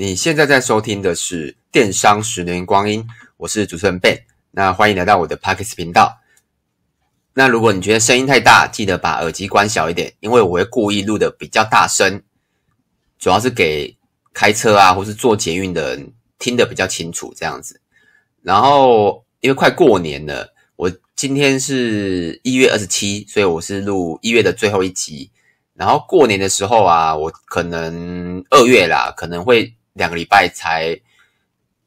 你现在在收听的是《电商十年光阴》，我是主持人 Ben。那欢迎来到我的 Podcast 频道。那如果你觉得声音太大，记得把耳机关小一点，因为我会故意录的比较大声，主要是给开车啊或是坐捷运的人听得比较清楚这样子。然后因为快过年了，我今天是一月二十七，所以我是录一月的最后一集。然后过年的时候啊，我可能二月啦，可能会。两个礼拜才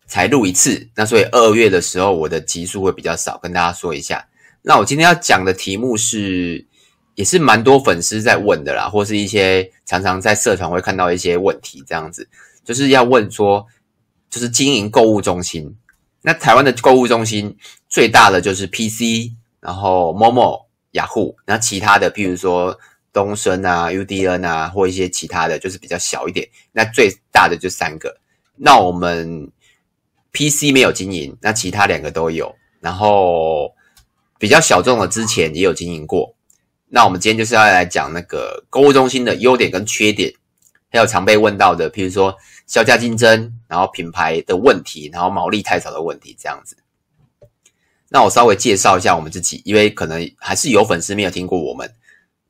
才录一次，那所以二月的时候我的集数会比较少，跟大家说一下。那我今天要讲的题目是，也是蛮多粉丝在问的啦，或是一些常常在社团会看到一些问题，这样子就是要问说，就是经营购物中心。那台湾的购物中心最大的就是 PC，然后 Momo、雅虎，那其他的譬如说。东森啊、UDN 啊，或一些其他的，就是比较小一点。那最大的就三个。那我们 PC 没有经营，那其他两个都有。然后比较小众的，之前也有经营过。那我们今天就是要来讲那个购物中心的优点跟缺点，还有常被问到的，譬如说销价竞争，然后品牌的问题，然后毛利太少的问题，这样子。那我稍微介绍一下我们自己，因为可能还是有粉丝没有听过。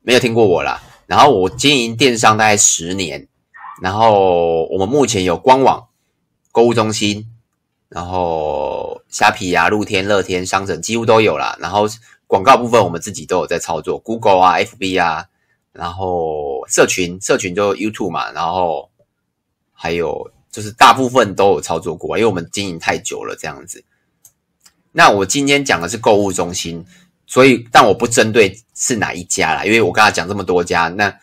没有听过我啦，然后我经营电商大概十年，然后我们目前有官网、购物中心，然后虾皮啊、露天、乐天、商城几乎都有啦。然后广告部分我们自己都有在操作，Google 啊、FB 啊，然后社群、社群就 YouTube 嘛，然后还有就是大部分都有操作过，因为我们经营太久了这样子。那我今天讲的是购物中心。所以，但我不针对是哪一家啦，因为我刚才讲这么多家，那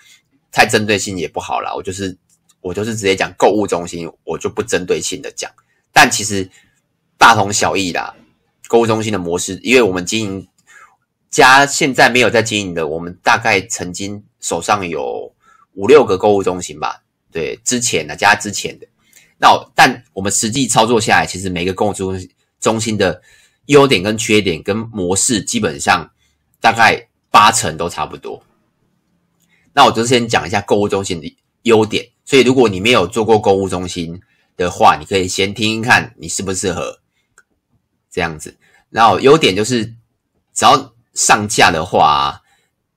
太针对性也不好啦。我就是我就是直接讲购物中心，我就不针对性的讲。但其实大同小异啦，购物中心的模式，因为我们经营家现在没有在经营的，我们大概曾经手上有五六个购物中心吧。对，之前的，加之前的，那但我们实际操作下来，其实每个购物中心中心的。优点跟缺点跟模式基本上大概八成都差不多。那我就先讲一下购物中心的优点。所以如果你没有做过购物中心的话，你可以先听听看你适不适合这样子。然后优点就是只要上架的话，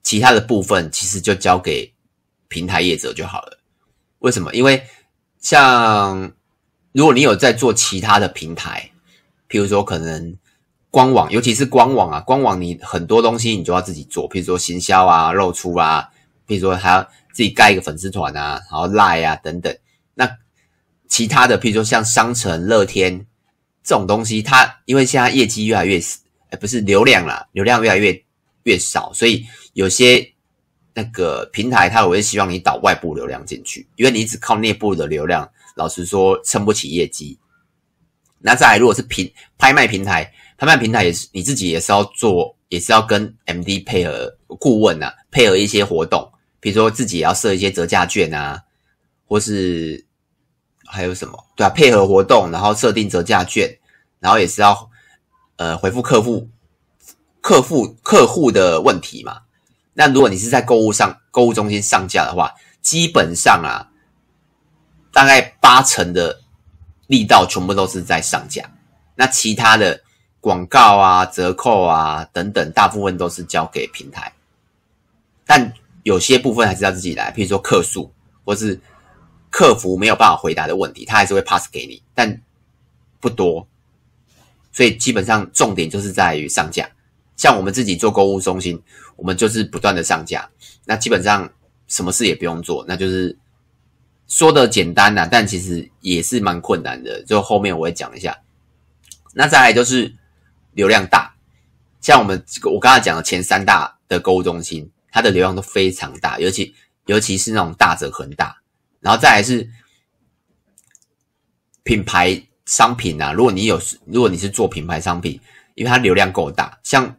其他的部分其实就交给平台业者就好了。为什么？因为像如果你有在做其他的平台，譬如说可能。官网，尤其是官网啊，官网你很多东西你就要自己做，譬如说行销啊、露出啊，譬如说还要自己盖一个粉丝团啊，然后 Line 啊等等。那其他的，譬如说像商城、乐天这种东西，它因为现在业绩越来越，哎，不是流量啦，流量越来越越少，所以有些那个平台它也会希望你导外部流量进去，因为你只靠内部的流量，老实说撑不起业绩。那再来，如果是平拍卖平台。拍卖平台也是你自己也是要做，也是要跟 MD 配合顾问啊，配合一些活动，比如说自己也要设一些折价券啊，或是还有什么？对啊，配合活动，然后设定折价券，然后也是要呃回复客户、客户、客户的问题嘛。那如果你是在购物上、购物中心上架的话，基本上啊，大概八成的力道全部都是在上架，那其他的。广告啊、折扣啊等等，大部分都是交给平台，但有些部分还是要自己来。譬如说客诉或是客服没有办法回答的问题，他还是会 pass 给你，但不多。所以基本上重点就是在于上架。像我们自己做购物中心，我们就是不断的上架，那基本上什么事也不用做，那就是说的简单呐，但其实也是蛮困难的。就后面我会讲一下。那再来就是。流量大，像我们我刚才讲的前三大的购物中心，它的流量都非常大，尤其尤其是那种大者恒大，然后再来是品牌商品啊。如果你有，如果你是做品牌商品，因为它流量够大，像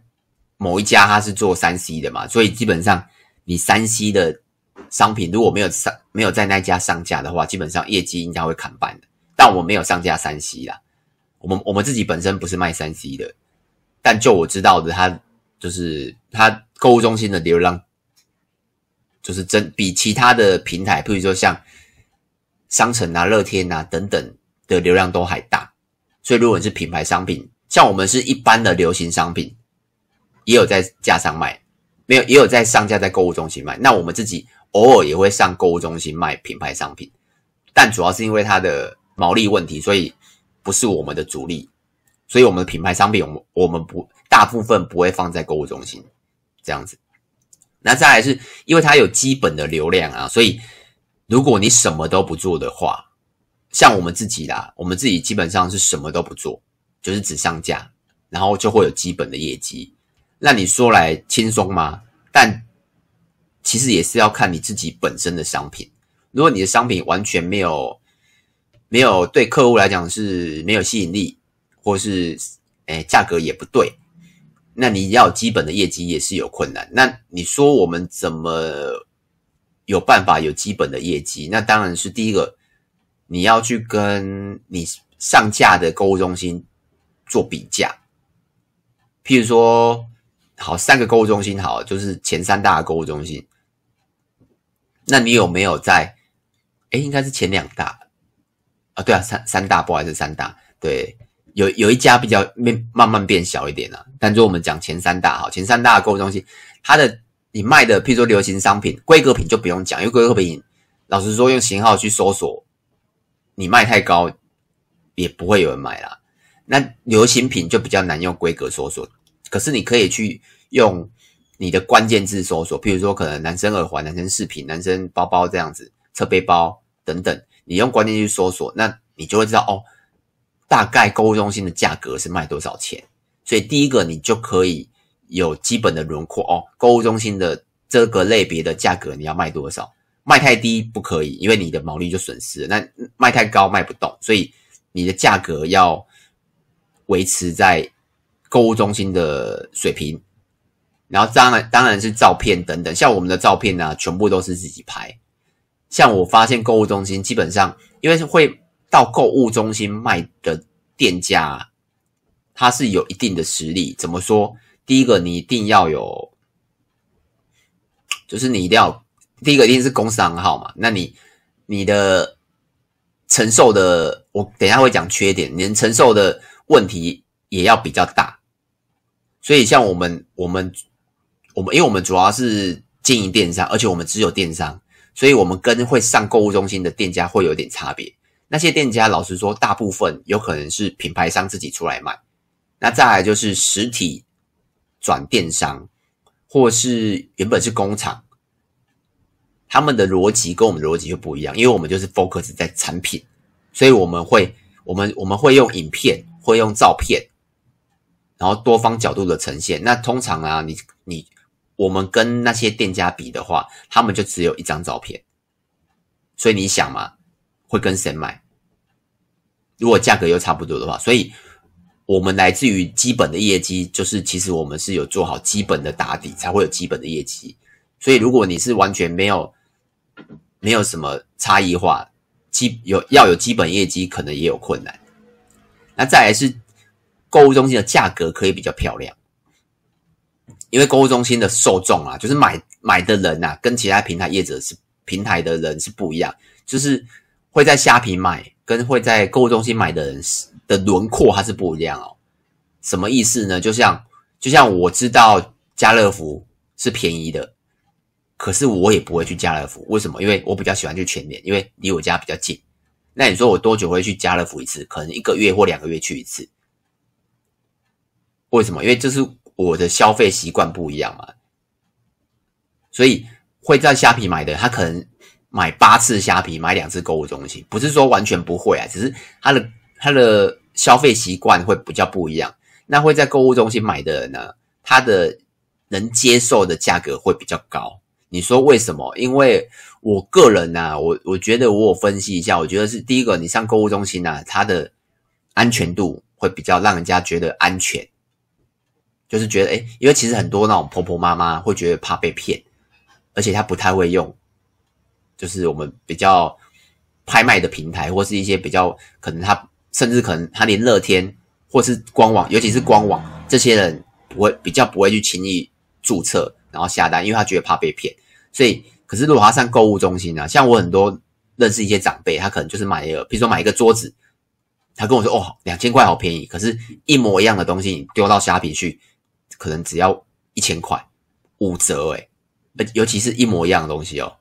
某一家它是做三 C 的嘛，所以基本上你三 C 的商品如果没有上没有在那家上架的话，基本上业绩应该会砍半的。但我没有上架三 C 啦，我们我们自己本身不是卖三 C 的。但就我知道的，它就是它购物中心的流量，就是真比其他的平台，譬如说像商城啊、乐天啊等等的流量都还大。所以如果你是品牌商品，像我们是一般的流行商品，也有在架上卖，没有也有在上架在购物中心卖。那我们自己偶尔也会上购物中心卖品牌商品，但主要是因为它的毛利问题，所以不是我们的主力。所以我们的品牌商品，我们我们不大部分不会放在购物中心这样子。那再来是因为它有基本的流量啊，所以如果你什么都不做的话，像我们自己啦，我们自己基本上是什么都不做。就是只上架，然后就会有基本的业绩。那你说来轻松吗？但其实也是要看你自己本身的商品。如果你的商品完全没有没有对客户来讲是没有吸引力，或是诶价格也不对，那你要基本的业绩也是有困难。那你说我们怎么有办法有基本的业绩？那当然是第一个，你要去跟你上架的购物中心。做比价，譬如说，好三个购物中心，好就是前三大的购物中心，那你有没有在？诶，应该是前两大啊，对啊，三三大不还是，三大，对，有有一家比较变慢慢变小一点了，但就我们讲前三大，好，前三大的购物中心，它的你卖的，譬如说流行商品、规格品就不用讲，因为规格品，老实说用型号去搜索，你卖太高，也不会有人买啦。那流行品就比较难用规格搜索，可是你可以去用你的关键字搜索，譬如说可能男生耳环、男生饰品、男生包包这样子，侧背包等等，你用关键去搜索，那你就会知道哦，大概购物中心的价格是卖多少钱。所以第一个你就可以有基本的轮廓哦，购物中心的这个类别的价格你要卖多少？卖太低不可以，因为你的毛利就损失了。那卖太高卖不动，所以你的价格要。维持在购物中心的水平，然后当然当然是照片等等，像我们的照片呢、啊，全部都是自己拍。像我发现购物中心基本上，因为是会到购物中心卖的店家，他是有一定的实力。怎么说？第一个，你一定要有，就是你一定要第一个一定是公司行号嘛。那你你的承受的，我等一下会讲缺点，你承受的。问题也要比较大，所以像我们，我们，我们，因为我们主要是经营电商，而且我们只有电商，所以我们跟会上购物中心的店家会有点差别。那些店家，老实说，大部分有可能是品牌商自己出来卖。那再来就是实体转电商，或是原本是工厂，他们的逻辑跟我们的逻辑就不一样，因为我们就是 focus 在产品，所以我们会，我们我们会用影片。会用照片，然后多方角度的呈现。那通常啊，你你我们跟那些店家比的话，他们就只有一张照片。所以你想嘛，会跟谁买？如果价格又差不多的话，所以我们来自于基本的业绩，就是其实我们是有做好基本的打底，才会有基本的业绩。所以如果你是完全没有没有什么差异化，基有要有基本业绩，可能也有困难。那再来是购物中心的价格可以比较漂亮，因为购物中心的受众啊，就是买买的人啊，跟其他平台业者是平台的人是不一样，就是会在虾皮买跟会在购物中心买的人的轮廓还是不一样哦。什么意思呢？就像就像我知道家乐福是便宜的，可是我也不会去家乐福，为什么？因为我比较喜欢去全联，因为离我家比较近。那你说我多久会去家乐福一次？可能一个月或两个月去一次。为什么？因为这是我的消费习惯不一样嘛。所以会在虾皮买的，他可能买八次虾皮，买两次购物中心，不是说完全不会啊，只是他的他的消费习惯会比较不一样。那会在购物中心买的人呢，他的能接受的价格会比较高。你说为什么？因为我个人呢，我我觉得我有分析一下，我觉得是第一个，你上购物中心呢，它的安全度会比较让人家觉得安全，就是觉得诶，因为其实很多那种婆婆妈妈会觉得怕被骗，而且她不太会用，就是我们比较拍卖的平台，或是一些比较可能他甚至可能他连乐天或是官网，尤其是官网，这些人不会比较不会去轻易注册然后下单，因为他觉得怕被骗。所以，可是如果他上购物中心呢、啊？像我很多认识一些长辈，他可能就是买一个，比如说买一个桌子，他跟我说哦，两千块好便宜，可是一模一样的东西你丢到虾皮去，可能只要一千块，五折诶，尤其是一模一样的东西哦，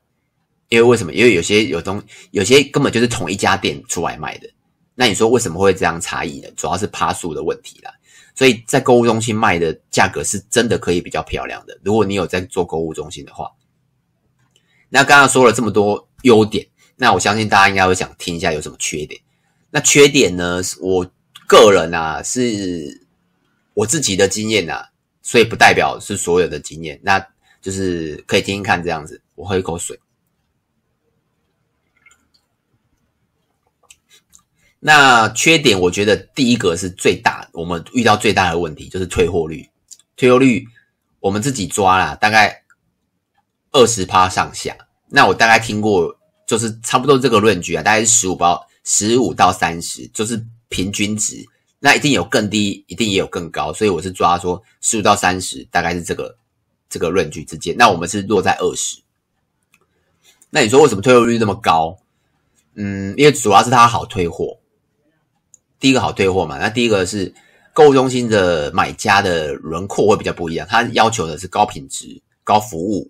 因为为什么？因为有些有东，有些根本就是同一家店出来卖的，那你说为什么会这样差异呢？主要是趴数的问题啦。所以在购物中心卖的价格是真的可以比较漂亮的。如果你有在做购物中心的话，那刚刚说了这么多优点，那我相信大家应该会想听一下有什么缺点。那缺点呢，我个人啊是我自己的经验啊，所以不代表是所有的经验。那就是可以听听看这样子。我喝一口水。那缺点，我觉得第一个是最大，我们遇到最大的问题就是退货率。退货率我们自己抓啦，大概二十趴上下。那我大概听过，就是差不多这个论据啊，大概是十五包，十五到三十，就是平均值。那一定有更低，一定也有更高，所以我是抓说十五到三十，大概是这个这个论据之间。那我们是落在二十。那你说为什么退货率那么高？嗯，因为主要是它好退货。第一个好退货嘛，那第一个是购物中心的买家的轮廓会比较不一样，他要求的是高品质、高服务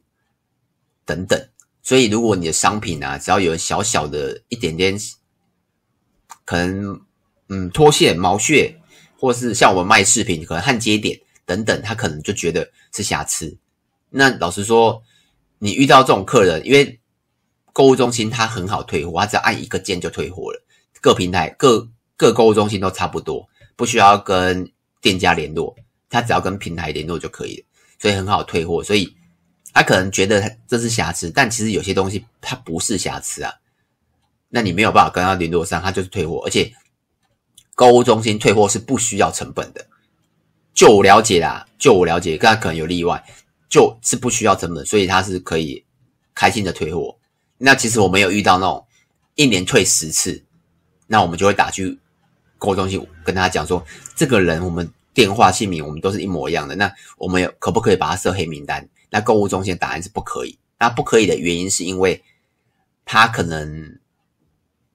等等，所以如果你的商品啊，只要有小小的一点点，可能嗯脱线、毛屑，或是像我们卖饰品，可能焊接点等等，他可能就觉得是瑕疵。那老实说，你遇到这种客人，因为购物中心它很好退货，他只要按一个键就退货了，各平台各。各购物中心都差不多，不需要跟店家联络，他只要跟平台联络就可以了，所以很好退货。所以他可能觉得这是瑕疵，但其实有些东西它不是瑕疵啊。那你没有办法跟他联络上，他就是退货。而且购物中心退货是不需要成本的，就我了解啦，就我了解，但可能有例外，就是不需要成本，所以他是可以开心的退货。那其实我没有遇到那种一年退十次，那我们就会打去。购物中心跟他讲说，这个人我们电话姓名我们都是一模一样的，那我们有可不可以把他设黑名单？那购物中心答案是不可以。那不可以的原因是因为他可能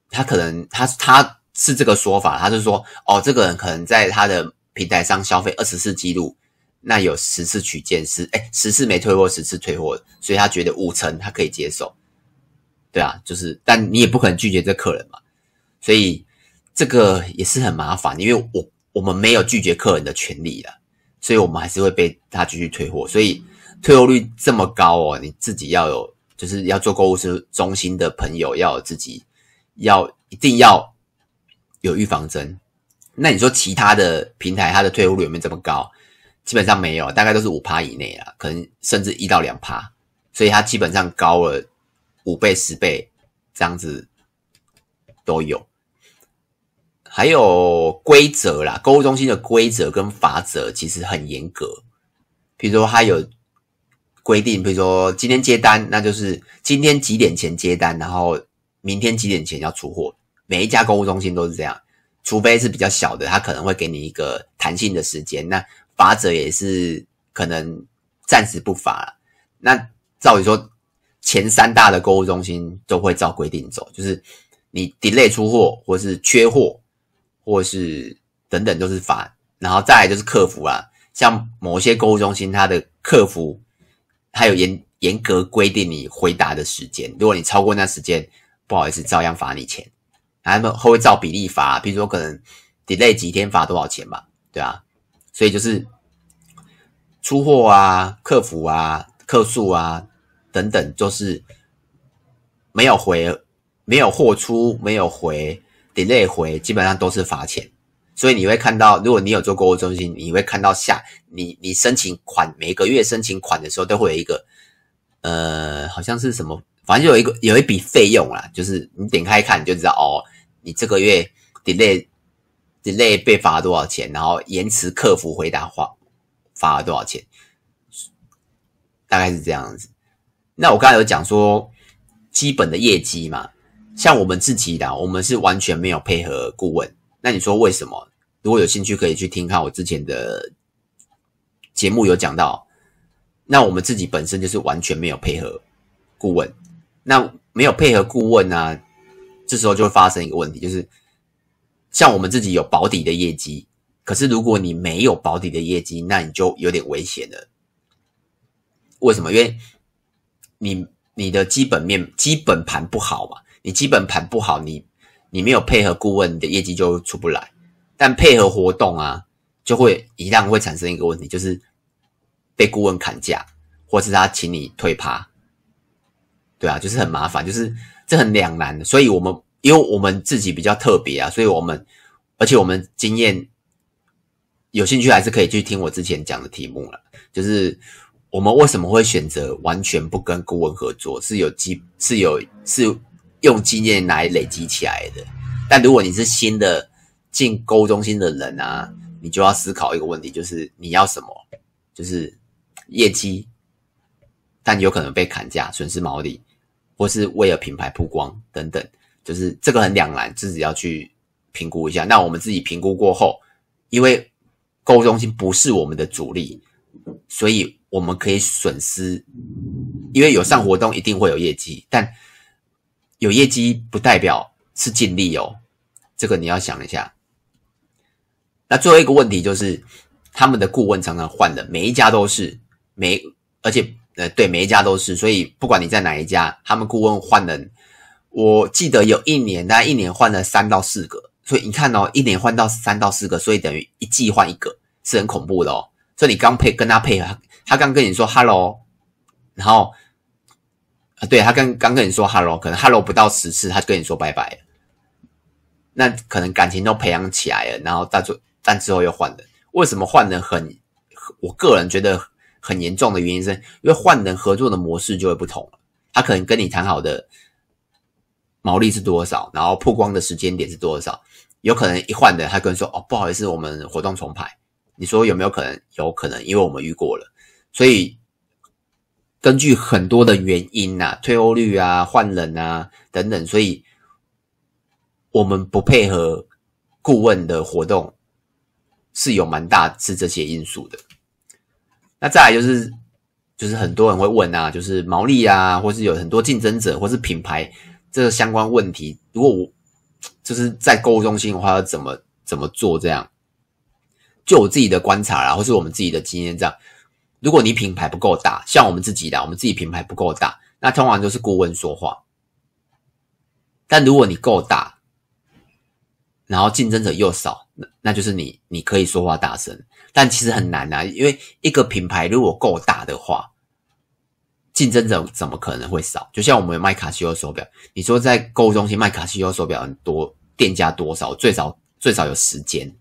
他可能他他是这个说法，他是说哦，这个人可能在他的平台上消费二十次记录，那有十次取件十哎十次没退货，十次退货，所以他觉得五成他可以接受。对啊，就是但你也不可能拒绝这客人嘛，所以。这个也是很麻烦，因为我我们没有拒绝客人的权利了，所以我们还是会被他继续退货。所以退货率这么高哦，你自己要有，就是要做购物中心的朋友要有自己要一定要有预防针。那你说其他的平台它的退货率有没有这么高？基本上没有，大概都是五趴以内啊，可能甚至一到两趴，所以它基本上高了五倍、十倍这样子都有。还有规则啦，购物中心的规则跟法则其实很严格。比如说，它有规定，比如说今天接单，那就是今天几点前接单，然后明天几点前要出货。每一家购物中心都是这样，除非是比较小的，他可能会给你一个弹性的时间。那罚则也是可能暂时不罚。那照理说，前三大的购物中心都会照规定走，就是你 delay 出货或是缺货。或是等等都是罚，然后再来就是客服啊，像某些购物中心，它的客服它有严严格规定你回答的时间，如果你超过那时间，不好意思，照样罚你钱，他们会照比例罚，比如说可能 delay 几天罚多少钱吧，对啊，所以就是出货啊、客服啊、客诉啊等等，就是没有回、没有货出、没有回。delay 回基本上都是罚钱，所以你会看到，如果你有做购物中心，你会看到下你你申请款每个月申请款的时候都会有一个，呃，好像是什么，反正就有一个有一笔费用啦，就是你点开看你就知道哦，你这个月 delay delay 被罚了多少钱，然后延迟客服回答话罚了多少钱，大概是这样子。那我刚才有讲说基本的业绩嘛。像我们自己的，我们是完全没有配合顾问。那你说为什么？如果有兴趣，可以去听看我之前的节目有讲到。那我们自己本身就是完全没有配合顾问。那没有配合顾问呢、这时候就会发生一个问题，就是像我们自己有保底的业绩，可是如果你没有保底的业绩，那你就有点危险了。为什么？因为你你的基本面、基本盘不好嘛，你基本盘不好，你你没有配合顾问，你的业绩就出不来。但配合活动啊，就会一样会产生一个问题，就是被顾问砍价，或是他请你退趴。对啊，就是很麻烦，就是这很两难的。所以我们因为我们自己比较特别啊，所以我们而且我们经验有兴趣还是可以去听我之前讲的题目了。就是我们为什么会选择完全不跟顾问合作，是有基是有是用经验来累积起来的。但如果你是新的进购物中心的人啊，你就要思考一个问题，就是你要什么？就是业绩，但有可能被砍价，损失毛利。或是为了品牌曝光等等，就是这个很两难，自己要去评估一下。那我们自己评估过后，因为购物中心不是我们的主力，所以我们可以损失。因为有上活动一定会有业绩，但有业绩不代表是尽力哦，这个你要想一下。那最后一个问题就是，他们的顾问常常换的，每一家都是每，而且。呃，对，每一家都是，所以不管你在哪一家，他们顾问换人，我记得有一年，大概一年换了三到四个，所以你看哦，一年换到三到四个，所以等于一季换一个，是很恐怖的哦。所以你刚配跟他配合，他刚跟你说 hello，然后啊，对，他刚刚跟你说 hello，可能 hello 不到十次，他就跟你说拜拜，那可能感情都培养起来了，然后到最但之后又换人，为什么换人很？我个人觉得。很严重的原因是，因为换人合作的模式就会不同了。他可能跟你谈好的毛利是多少，然后曝光的时间点是多少，有可能一换人，他跟你说：“哦，不好意思，我们活动重排。”你说有没有可能？有可能，因为我们遇过了。所以根据很多的原因呐，退欧率啊、换人啊等等，所以我们不配合顾问的活动是有蛮大是这些因素的。那再来就是，就是很多人会问啊，就是毛利啊，或是有很多竞争者，或是品牌这个相关问题。如果我就是在购物中心的话，要怎么怎么做？这样，就我自己的观察啦，或是我们自己的经验这样。如果你品牌不够大，像我们自己的，我们自己品牌不够大，那通常就是顾问说话。但如果你够大，然后竞争者又少，那那就是你你可以说话大声。但其实很难啊，因为一个品牌如果够大的话，竞争者怎么可能会少？就像我们卖卡西欧手表，你说在购物中心卖卡西欧手表很多，店家多少？最少最少有十间，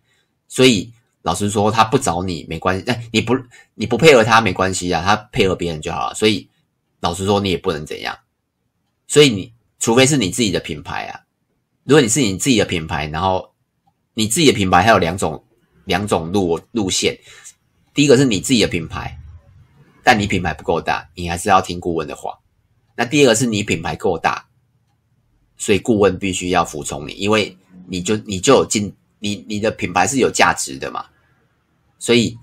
所以老实说，他不找你没关系，哎，你不你不配合他没关系啊，他配合别人就好了。所以老实说，你也不能怎样。所以你除非是你自己的品牌啊，如果你是你自己的品牌，然后你自己的品牌还有两种。两种路路线，第一个是你自己的品牌，但你品牌不够大，你还是要听顾问的话。那第二个是你品牌够大，所以顾问必须要服从你，因为你就你就有进，你你的品牌是有价值的嘛。所以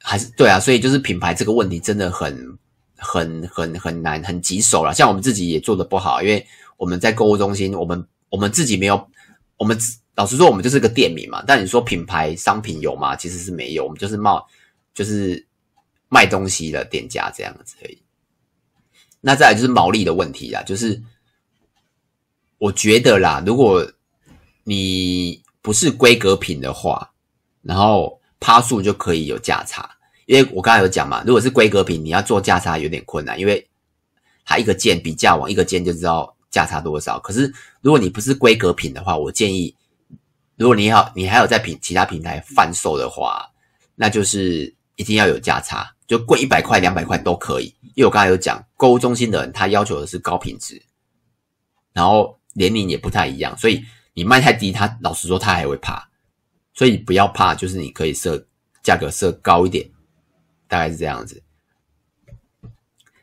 还是对啊，所以就是品牌这个问题真的很很很很难，很棘手了。像我们自己也做的不好，因为我们在购物中心，我们我们自己没有我们。老实说，我们就是个店名嘛。但你说品牌商品有吗？其实是没有，我们就是卖，就是卖东西的店家这样子而已。那再来就是毛利的问题啦，就是我觉得啦，如果你不是规格品的话，然后趴数就可以有价差，因为我刚才有讲嘛，如果是规格品，你要做价差有点困难，因为它一个件比价网一个件就知道价差多少。可是如果你不是规格品的话，我建议。如果你要你还有在平其他平台贩售的话，那就是一定要有价差，就贵一百块、两百块都可以。因为我刚才有讲，购物中心的人他要求的是高品质，然后年龄也不太一样，所以你卖太低，他老实说他还会怕。所以不要怕，就是你可以设价格设高一点，大概是这样子。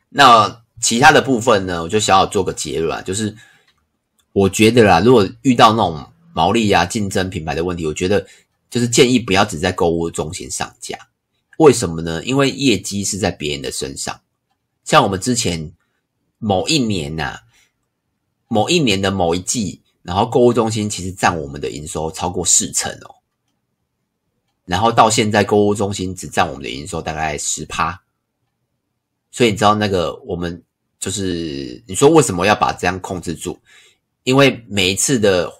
那其他的部分呢，我就想要做个结论，就是我觉得啦，如果遇到那种。毛利、啊，竞争品牌的问题，我觉得就是建议不要只在购物中心上架。为什么呢？因为业绩是在别人的身上。像我们之前某一年呐、某一年的某一季，然后购物中心其实占我们的营收超过四成哦。然后到现在，购物中心只占我们的营收大概十趴。所以你知道那个我们就是你说为什么要把这样控制住？因为每一次的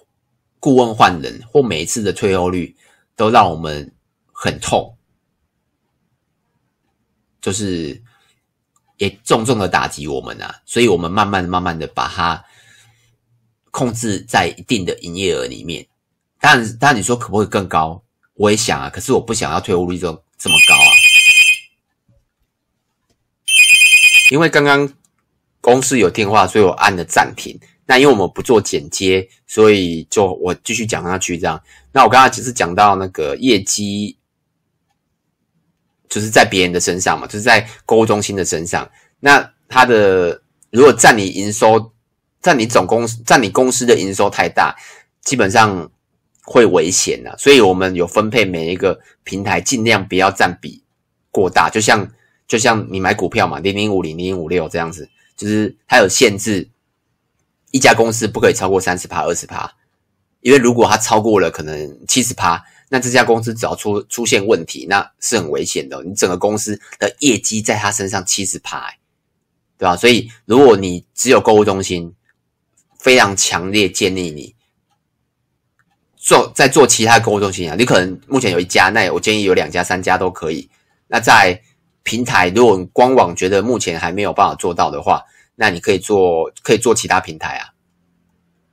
顾问换人或每一次的退后率都让我们很痛，就是也重重的打击我们啊。所以我们慢慢慢慢的把它控制在一定的营业额里面。当然，当然你说可不可以更高？我也想啊，可是我不想要退货率这这么高啊。因为刚刚公司有电话，所以我按了暂停。那因为我们不做剪接，所以就我继续讲下去这样。那我刚刚只是讲到那个业绩，就是在别人的身上嘛，就是在购物中心的身上。那他的如果占你营收，占你总公司，占你公司的营收太大，基本上会危险的。所以我们有分配每一个平台，尽量不要占比过大，就像。就像你买股票嘛，零零五零、零零五六这样子，就是它有限制，一家公司不可以超过三十趴、二十趴，因为如果它超过了可能七十趴，那这家公司只要出出现问题，那是很危险的。你整个公司的业绩在它身上七十趴，对吧？所以如果你只有购物中心，非常强烈建议你做在做其他购物中心啊，你可能目前有一家，那我建议有两家、三家都可以。那在平台，如果官网觉得目前还没有办法做到的话，那你可以做，可以做其他平台啊。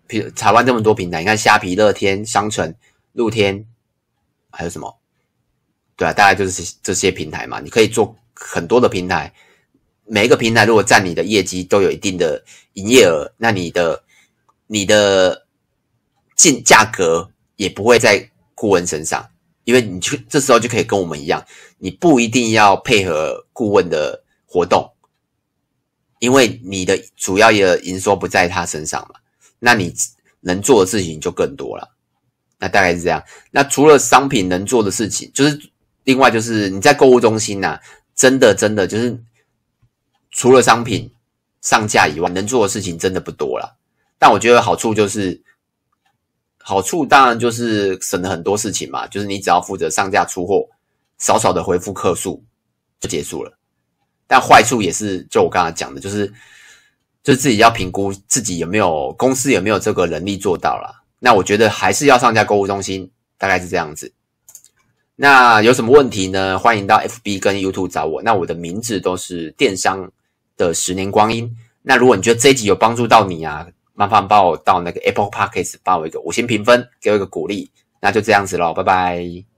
比如台湾这么多平台，你看虾皮、乐天、商城、露天，还有什么？对啊，大概就是这些平台嘛。你可以做很多的平台，每一个平台如果占你的业绩都有一定的营业额，那你的你的进价格也不会在顾问身上。因为你就这时候就可以跟我们一样，你不一定要配合顾问的活动，因为你的主要的营收不在他身上嘛，那你能做的事情就更多了。那大概是这样。那除了商品能做的事情，就是另外就是你在购物中心呐，真的真的就是除了商品上架以外，能做的事情真的不多了。但我觉得好处就是。好处当然就是省了很多事情嘛，就是你只要负责上架出货，少少的回复客诉就结束了。但坏处也是，就我刚才讲的，就是就自己要评估自己有没有公司有没有这个能力做到啦。那我觉得还是要上架购物中心，大概是这样子。那有什么问题呢？欢迎到 FB 跟 YouTube 找我。那我的名字都是电商的十年光阴。那如果你觉得这一集有帮助到你啊，麻烦帮我到那个 Apple Podcast 帮我一个五星评分，给我一个鼓励，那就这样子喽，拜拜。